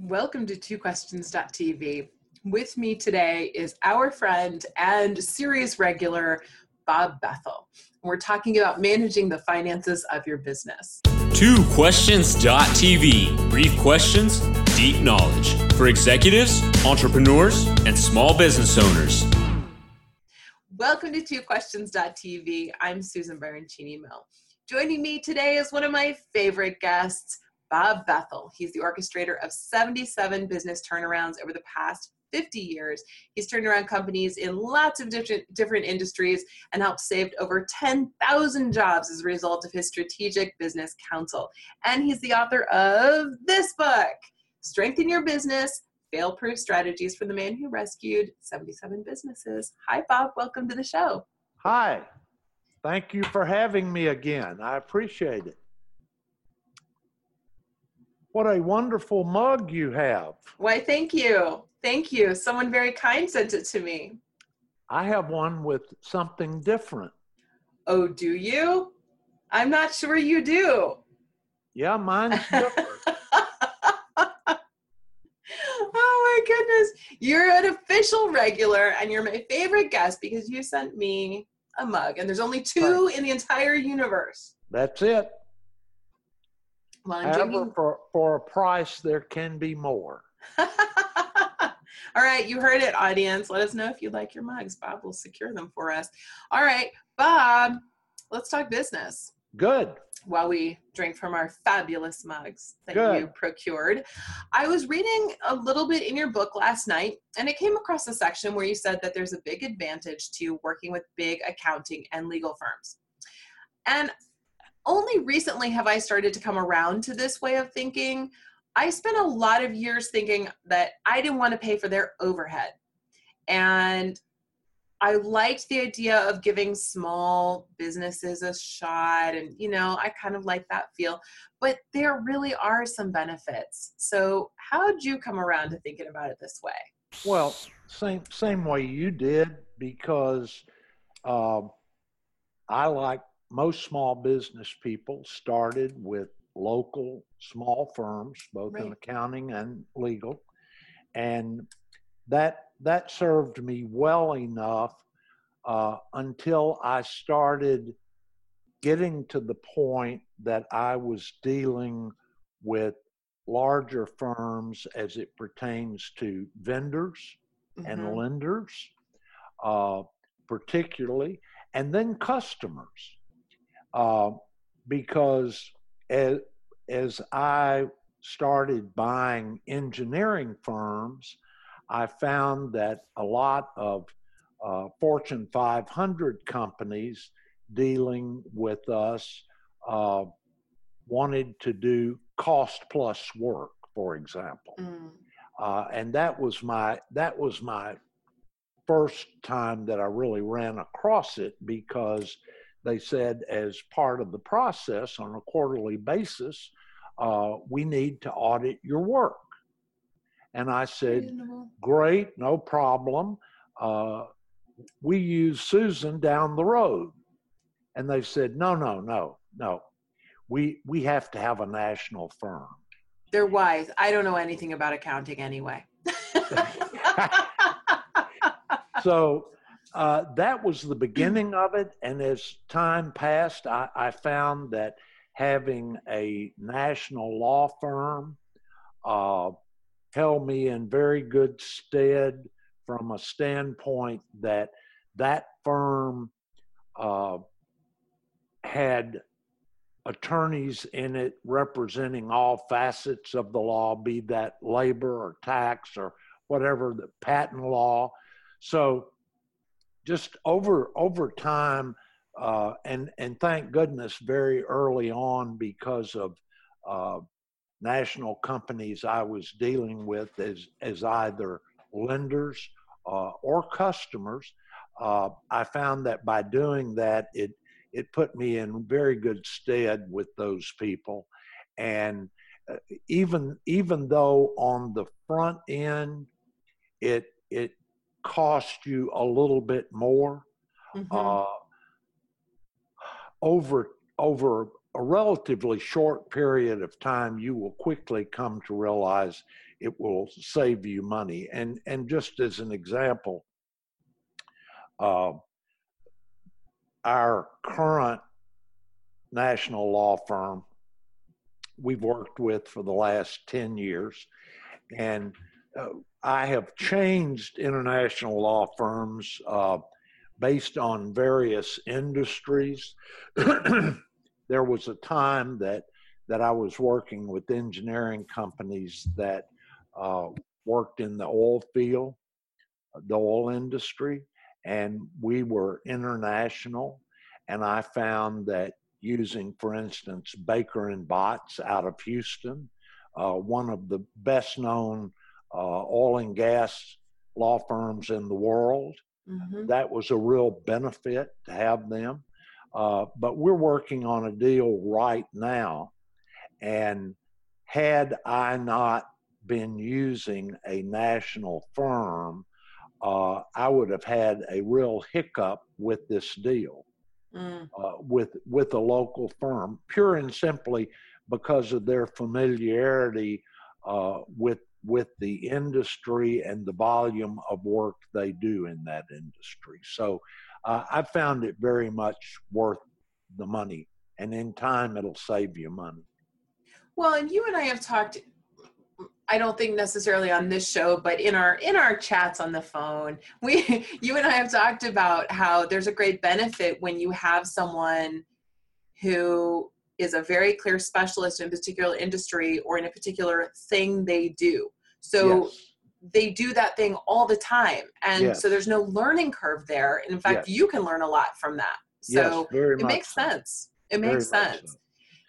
Welcome to Two Questions.tv. With me today is our friend and series regular, Bob Bethel. We're talking about managing the finances of your business. Two Questions.tv. Brief questions, deep knowledge for executives, entrepreneurs, and small business owners. Welcome to Two Questions.tv. I'm Susan Baroncini Moe. Joining me today is one of my favorite guests, Bob Bethel. He's the orchestrator of 77 business turnarounds over the past 50 years. He's turned around companies in lots of different, different industries and helped save over 10,000 jobs as a result of his strategic business counsel. And he's the author of this book, Strengthen Your Business Fail Proof Strategies for the Man Who Rescued 77 Businesses. Hi, Bob. Welcome to the show. Hi. Thank you for having me again. I appreciate it. What a wonderful mug you have. Why, thank you. Thank you. Someone very kind sent it to me. I have one with something different. Oh, do you? I'm not sure you do. Yeah, mine's different. oh my goodness. You're an official regular and you're my favorite guest because you sent me a mug and there's only two right. in the entire universe. That's it. However, for, for a price, there can be more. All right, you heard it, audience. Let us know if you like your mugs. Bob will secure them for us. All right, Bob, let's talk business. Good. While we drink from our fabulous mugs that Good. you procured, I was reading a little bit in your book last night, and it came across a section where you said that there's a big advantage to working with big accounting and legal firms. And only recently have I started to come around to this way of thinking. I spent a lot of years thinking that I didn't want to pay for their overhead. And I liked the idea of giving small businesses a shot. And, you know, I kind of like that feel. But there really are some benefits. So, how did you come around to thinking about it this way? Well, same same way you did because um, I like most small business people started with local small firms, both right. in accounting and legal, and that that served me well enough uh, until I started getting to the point that I was dealing with larger firms as it pertains to vendors mm-hmm. and lenders, uh, particularly, and then customers uh, because as, as I started buying engineering firms, I found that a lot of uh, Fortune 500 companies dealing with us uh, wanted to do cost plus work, for example. Mm. Uh, and that was my that was my first time that I really ran across it because they said as part of the process on a quarterly basis, uh, we need to audit your work. And I said, great, no problem. Uh, we use Susan down the road. And they said, no, no, no, no. We, we have to have a national firm. They're wise. I don't know anything about accounting anyway. so uh, that was the beginning of it. And as time passed, I, I found that having a national law firm uh, held me in very good stead from a standpoint that that firm uh, had attorneys in it representing all facets of the law, be that labor or tax or whatever, the patent law. So just over over time, uh, and and thank goodness, very early on because of uh, national companies I was dealing with as as either lenders uh, or customers. Uh, I found that by doing that, it it put me in very good stead with those people, and uh, even even though on the front end, it it cost you a little bit more mm-hmm. uh, over over a relatively short period of time you will quickly come to realize it will save you money. And and just as an example, uh, our current national law firm we've worked with for the last 10 years. And uh, I have changed international law firms uh, based on various industries. there was a time that that I was working with engineering companies that uh, worked in the oil field, the oil industry, and we were international. And I found that using, for instance, Baker and Botts out of Houston, uh, one of the best known oil and gas law firms in the world. Mm-hmm. That was a real benefit to have them. Uh, but we're working on a deal right now. And had I not been using a national firm, uh, I would have had a real hiccup with this deal mm. uh, with with a local firm, pure and simply because of their familiarity uh, with with the industry and the volume of work they do in that industry. So uh, I found it very much worth the money, and in time it'll save you money. Well, and you and I have talked I don't think necessarily on this show, but in our in our chats on the phone, we you and I have talked about how there's a great benefit when you have someone who is a very clear specialist in a particular industry or in a particular thing they do. So yes. they do that thing all the time. And yes. so there's no learning curve there. And in fact, yes. you can learn a lot from that. So it makes so. sense. It makes sense. So.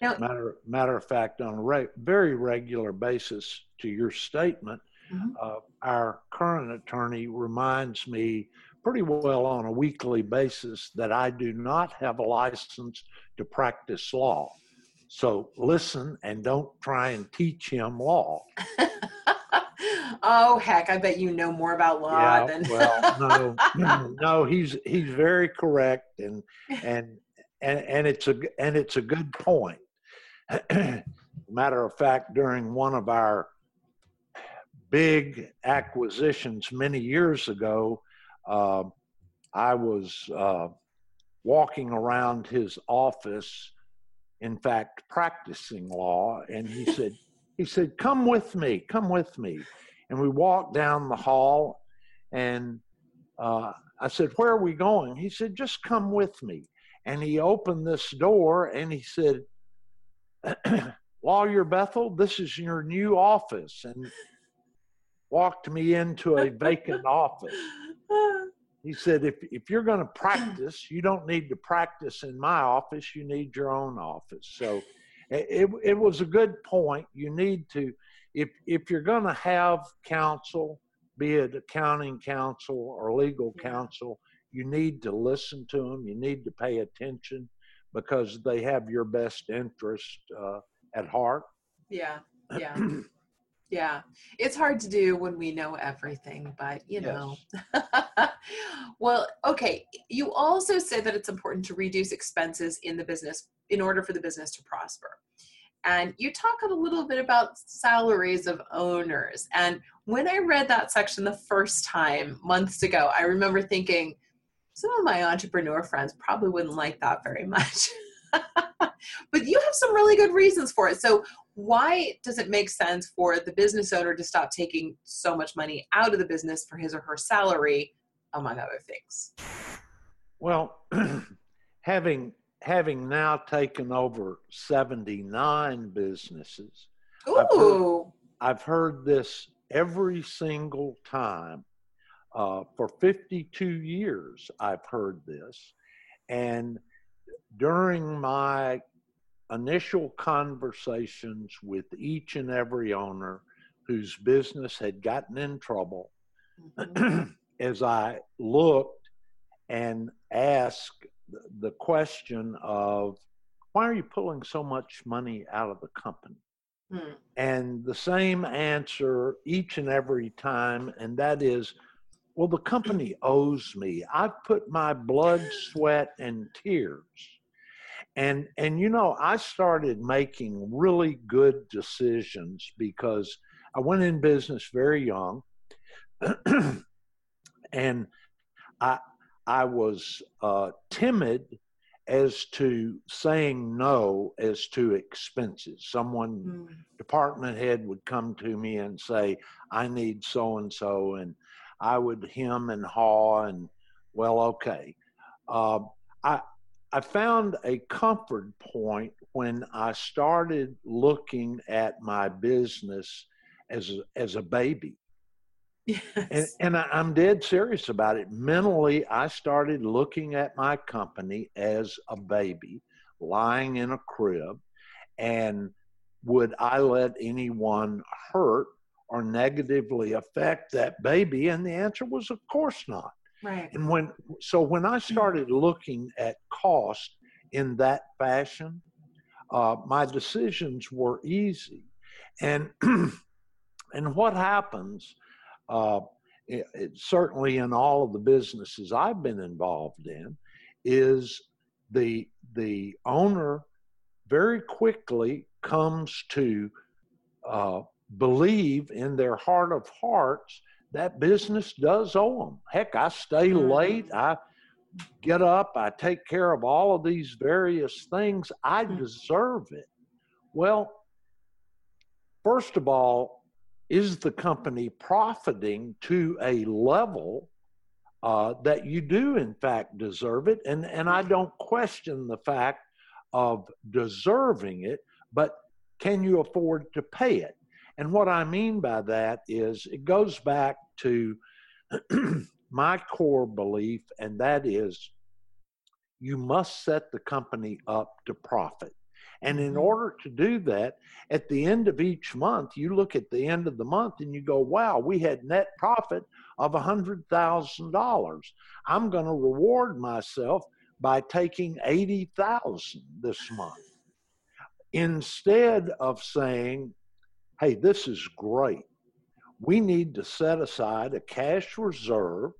Now, matter, matter of fact, on a re- very regular basis, to your statement, mm-hmm. uh, our current attorney reminds me pretty well on a weekly basis that I do not have a license to practice law. So listen and don't try and teach him law. oh heck, I bet you know more about law yeah, than well, no, no, he's he's very correct and and and and it's a and it's a good point. Matter of fact, during one of our big acquisitions many years ago, uh, I was uh, walking around his office, in fact, practicing law, and he said, he said, "Come with me, come with me," and we walked down the hall, and uh, I said, "Where are we going?" He said, "Just come with me," and he opened this door, and he said. Lawyer Bethel, this is your new office. And walked me into a vacant office. He said, if, if you're going to practice, you don't need to practice in my office, you need your own office. So it, it was a good point. You need to, if, if you're going to have counsel, be it accounting counsel or legal counsel, you need to listen to them, you need to pay attention because they have your best interest uh, at heart. Yeah, yeah. Yeah, it's hard to do when we know everything, but you know. well, okay. You also said that it's important to reduce expenses in the business in order for the business to prosper. And you talk a little bit about salaries of owners. And when I read that section the first time months ago, I remember thinking, some of my entrepreneur friends probably wouldn't like that very much. but you have some really good reasons for it. So, why does it make sense for the business owner to stop taking so much money out of the business for his or her salary, among other things? Well, having having now taken over 79 businesses, I've heard, I've heard, this every single time. Uh, for 52 years, I've heard this. And during my initial conversations with each and every owner whose business had gotten in trouble, mm-hmm. as I looked and asked the question of, why are you pulling so much money out of the company? Mm. And the same answer each and every time, and that is, well, the company owes me. I've put my blood, sweat, and tears and and you know i started making really good decisions because I went in business very young, and I I was uh, timid as to saying no as to expenses. Someone, mm. department head, would come to me and say, "I need so and so," and I would hem and haw and, well, okay. Uh, I I found a comfort point when I started looking at my business as as a baby. Yes. And, and I, I'm dead serious about it. Mentally, I started looking at my company as a baby lying in a crib. And would I let anyone hurt or negatively affect that baby? And the answer was, of course not. Right. And when so when I started looking at cost in that fashion, uh, my decisions were easy. And and what happens uh, it, it, certainly in all of the businesses I've been involved in, is the the owner very quickly comes to uh, believe in their heart of hearts that business does owe them. Heck, I stay mm-hmm. late. I get up. I take care of all of these various things. I mm. deserve it. Well, first of all, is the company profiting to a level uh, that you do in fact deserve it? And and i don't question the fact of deserving it but can you afford to pay it? And what i mean by that is it goes back to my core belief and that is you must set the company up to profit and in mm-hmm. order to do that, at the end of each month, you look at the end of the month and you go, wow, we had net profit of $100,000. I'm going to reward myself by taking 80,000 this month. Instead of saying, hey, this is great. We need to set aside a cash reserve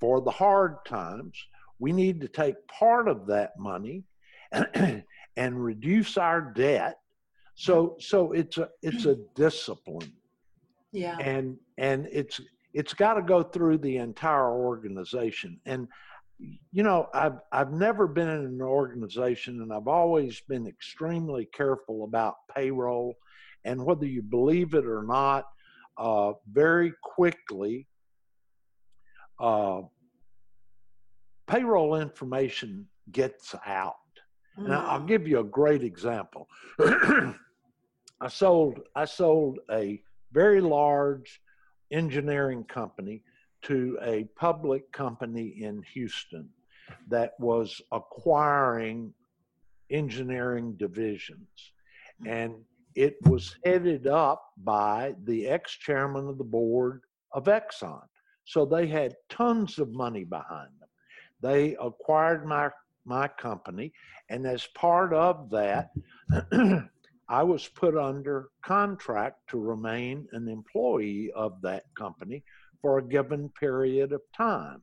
for the hard times. We need to take part of that money and reduce our debt. So so it's a it's a discipline. Yeah. And and it's it's got to go through the entire organization. And you know, I've I've never been in an organization and I've always been extremely careful about payroll and whether you believe it or not, uh, very quickly uh, payroll information gets out Mm. And I'll give you a great example. I sold I sold a very large engineering company to a public company in Houston that was acquiring engineering divisions. And it was headed up by the ex chairman of the board of Exxon. So they had tons of money behind them. They acquired my my company. And as part of that, I was put under contract to remain an employee of that company for a given period of time.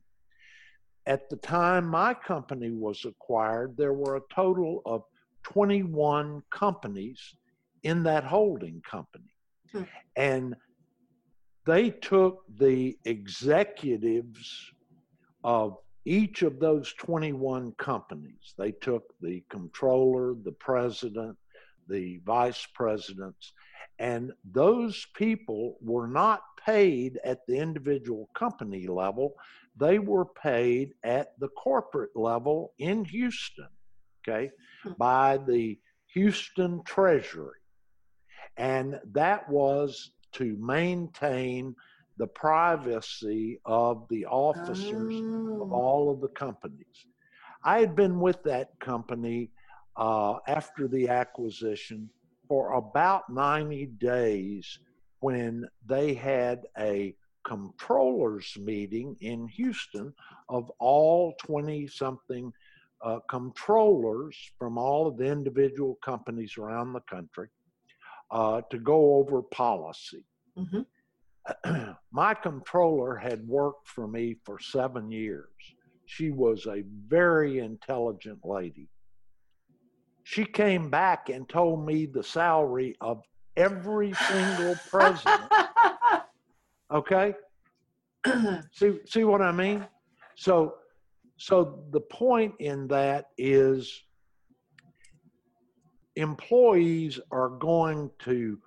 At the time my company was acquired, there were a total of 21 companies in that holding company. Hmm. And they took the executives of each of those 21 companies, they took the controller, the president, the vice presidents, and those people were not paid at the individual company level. They were paid at the corporate level in Houston, okay, hmm. by the Houston Treasury. And that was to maintain the privacy of the officers oh. of all of the companies. I had been with that company uh, after the acquisition for about 90 days when they had a controllers meeting in Houston of all 20 something uh, controllers from all of the individual companies around the country uh, to go over policy. Mm-hmm. my controller had worked for me for seven years. She was a very intelligent lady. She came back and told me the salary of every single president. Okay? see see what I mean? So so the point in that is employees are going to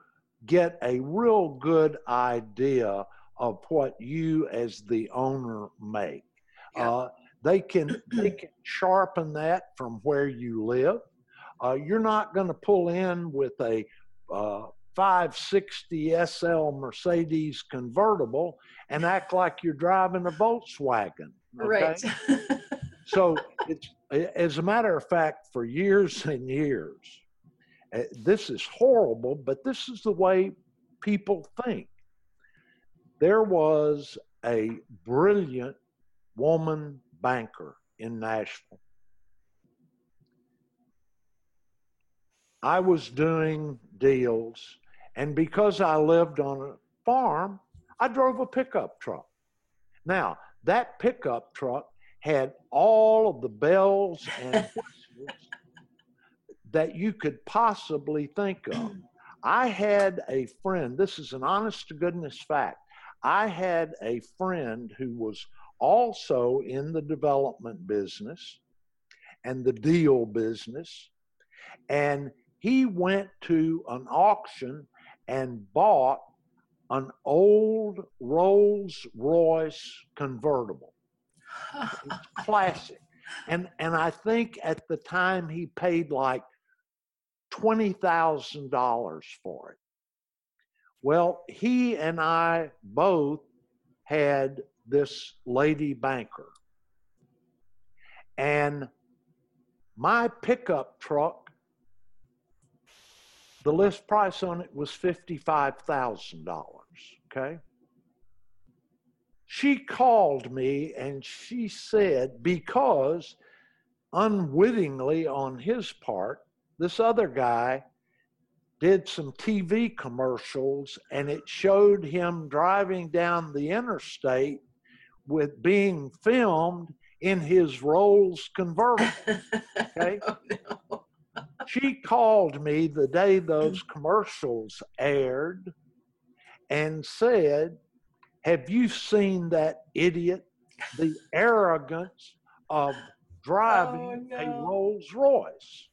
get a real good idea of what you as the owner make. Yeah. Uh, they can they can sharpen that from where you live. Uh, you're not going to pull in with a uh, 560 SL Mercedes convertible and act like you're driving a Volkswagen. Okay? Right. so it's as a matter of fact, for years and years, Eh, this is horrible, but this is the way people think. There was a brilliant woman banker in Nashville. I was doing deals, and because I lived on a farm, I drove a pickup truck. Now, that pickup truck had all of the bells and whistles that you could possibly think of. I had a friend, this is an honest to goodness fact. I had a friend who was also in the development business and the deal business. And he went to an auction and bought an old Rolls Royce convertible. classic. And and I think at the time he paid like $20,000 for it. Well, he and I both had this lady banker. And my pickup truck, the list price on it was $55,000. Okay. She called me and she said, because unwittingly on his part, this other guy did some TV commercials and it showed him driving down the interstate with being filmed in his Rolls convertible. Okay. oh, no. she called me the day those commercials aired and said, Have you seen that idiot? The arrogance of oh, driving oh, no. a Rolls Royce.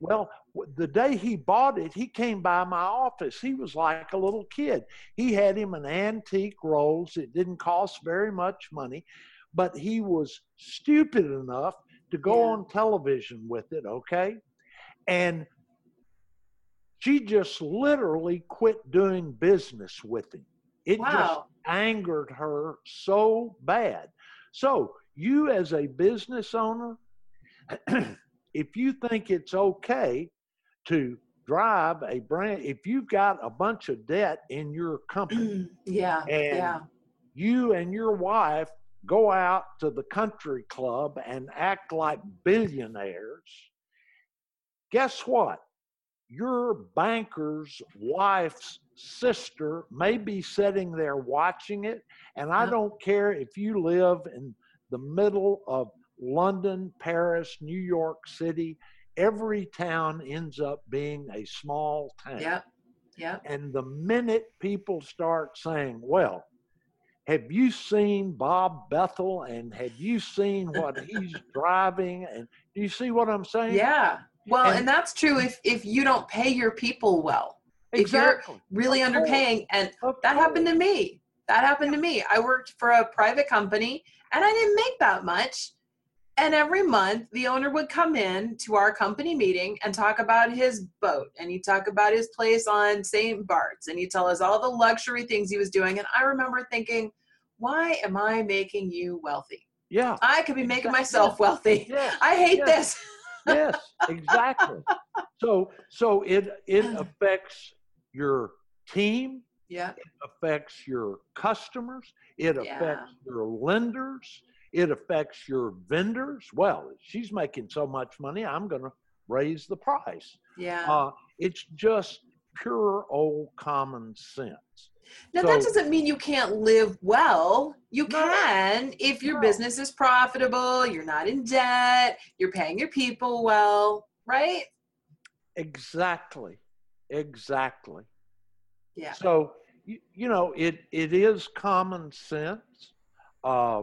Well, the day he bought it, he came by my office. He was like a little kid. He had him an antique Rolls. It didn't cost very much money, but he was stupid enough to go yeah. on television with it, okay? And she just literally quit doing business with him. It wow. just angered her so bad. So, you as a business owner, if you think it's okay to drive a brand, if you've got a bunch of debt in your company, mm, yeah, and yeah. you and your wife go out to the country club and act like billionaires, guess what? Your banker's wife's sister may be sitting there watching it, and I don't care if you live in the middle of London, Paris, New York City, every town ends up being a small town. Yep. Yep. And the minute people start saying, well, have you seen Bob Bethel and have you seen what he's driving? And do you see what I'm saying? Yeah. Well, and, and that's true if, if you don't pay your people well. Exactly. If you're really of underpaying, course. and of that course. happened to me. That happened to me. I worked for a private company and I didn't make that much and every month, the owner would come in to our company meeting and talk about his boat. And he'd talk about his place on St. Bart's. And he'd tell us all the luxury things he was doing. And I remember thinking, why am I making you wealthy? Yeah. I could be making myself wealthy. Yes. I hate yes. this. yes, exactly. So so it it affects your team. Yeah. It affects your customers. It affects yeah. your lenders. It affects your vendors. Well, she's making so much money, I'm going to raise the price. Yeah. Uh, it's just pure old common sense. Now, so, that doesn't mean you can't live well. You no, can if your no. business is profitable, you're not in debt, you're paying your people well, right? Exactly. Exactly. Yeah. So you, you know it it is common sense. Uh,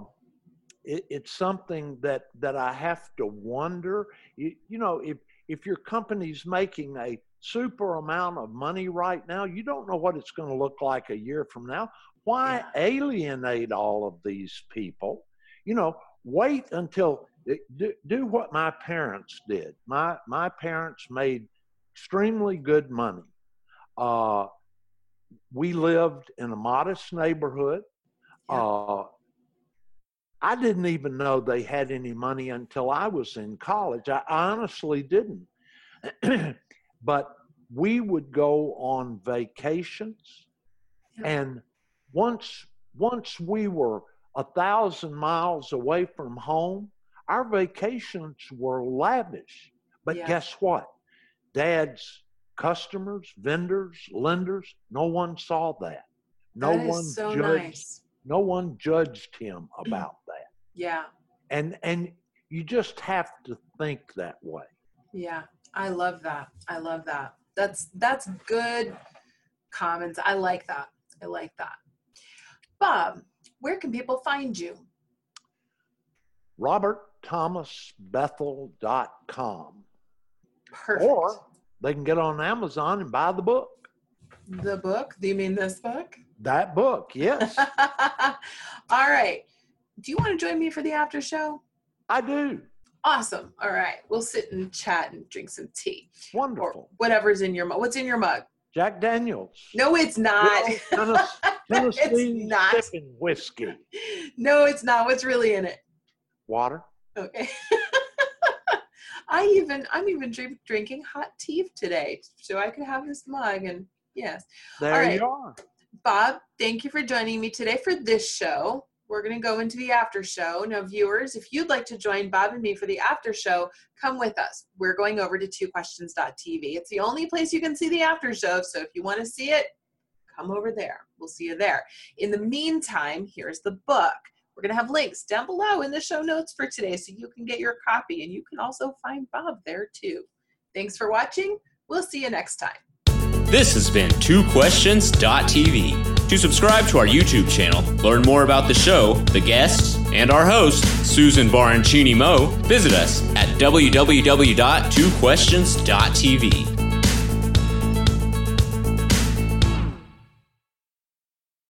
it, it's something that that I have to wonder. You, you know if if your company's making a super amount of money right now, you don't know what it's going to look like a year from now. Why Yeah. alienate all of these people? You know, wait until do, do what my parents did. My my parents made extremely good money. Uh, we lived in a modest neighborhood. Yeah. Uh, I didn't even know they had any money until I was in college. I honestly didn't. but we would go on vacations, and once once we were a thousand miles away from home, our vacations were lavish. But Yeah. guess what? Dad's customers, vendors, lenders, no one saw that. No That one so judged nice. No one judged him about that. Yeah. And and you just have to think that way. Yeah. I love that. I love that. That's that's good comments. I like that. I like that. Bob, where can people find you? RobertThomasBethel.com. Perfect. Or they can get on Amazon and buy the book. the book? Do you mean this book? That book, yes, All right. Do you want to join me for the after show? I do. Awesome. All right. We'll sit and chat and drink some tea or Wonderful. whatever's in your mug. What's in your mug? Jack Daniels. No, it's not. Good old Tennessee, Tennessee it's not. sipping whiskey. No, it's not. What's really in it? Water. Okay. I even I'm even drink, drinking hot tea today, so I could have this mug. And yes, There All right. you are. Bob, thank you for joining me today for this show. We're going to go into the after show. Now, viewers, if you'd like to join Bob and me for the after show, come with us. We're going over to twoquestions.tv. It's the only place you can see the after show. So if you want to see it, come over there. We'll see you there. In the meantime, here's the book. We're going to have links down below in the show notes for today so you can get your copy and you can also find Bob there too. Thanks for watching. We'll see you next time. This has been TwoQuestions.tv. To subscribe to our YouTube channel, learn more about the show, the guests, and our host, Susan Baroncini Moe, visit us at www.twoquestions.tv.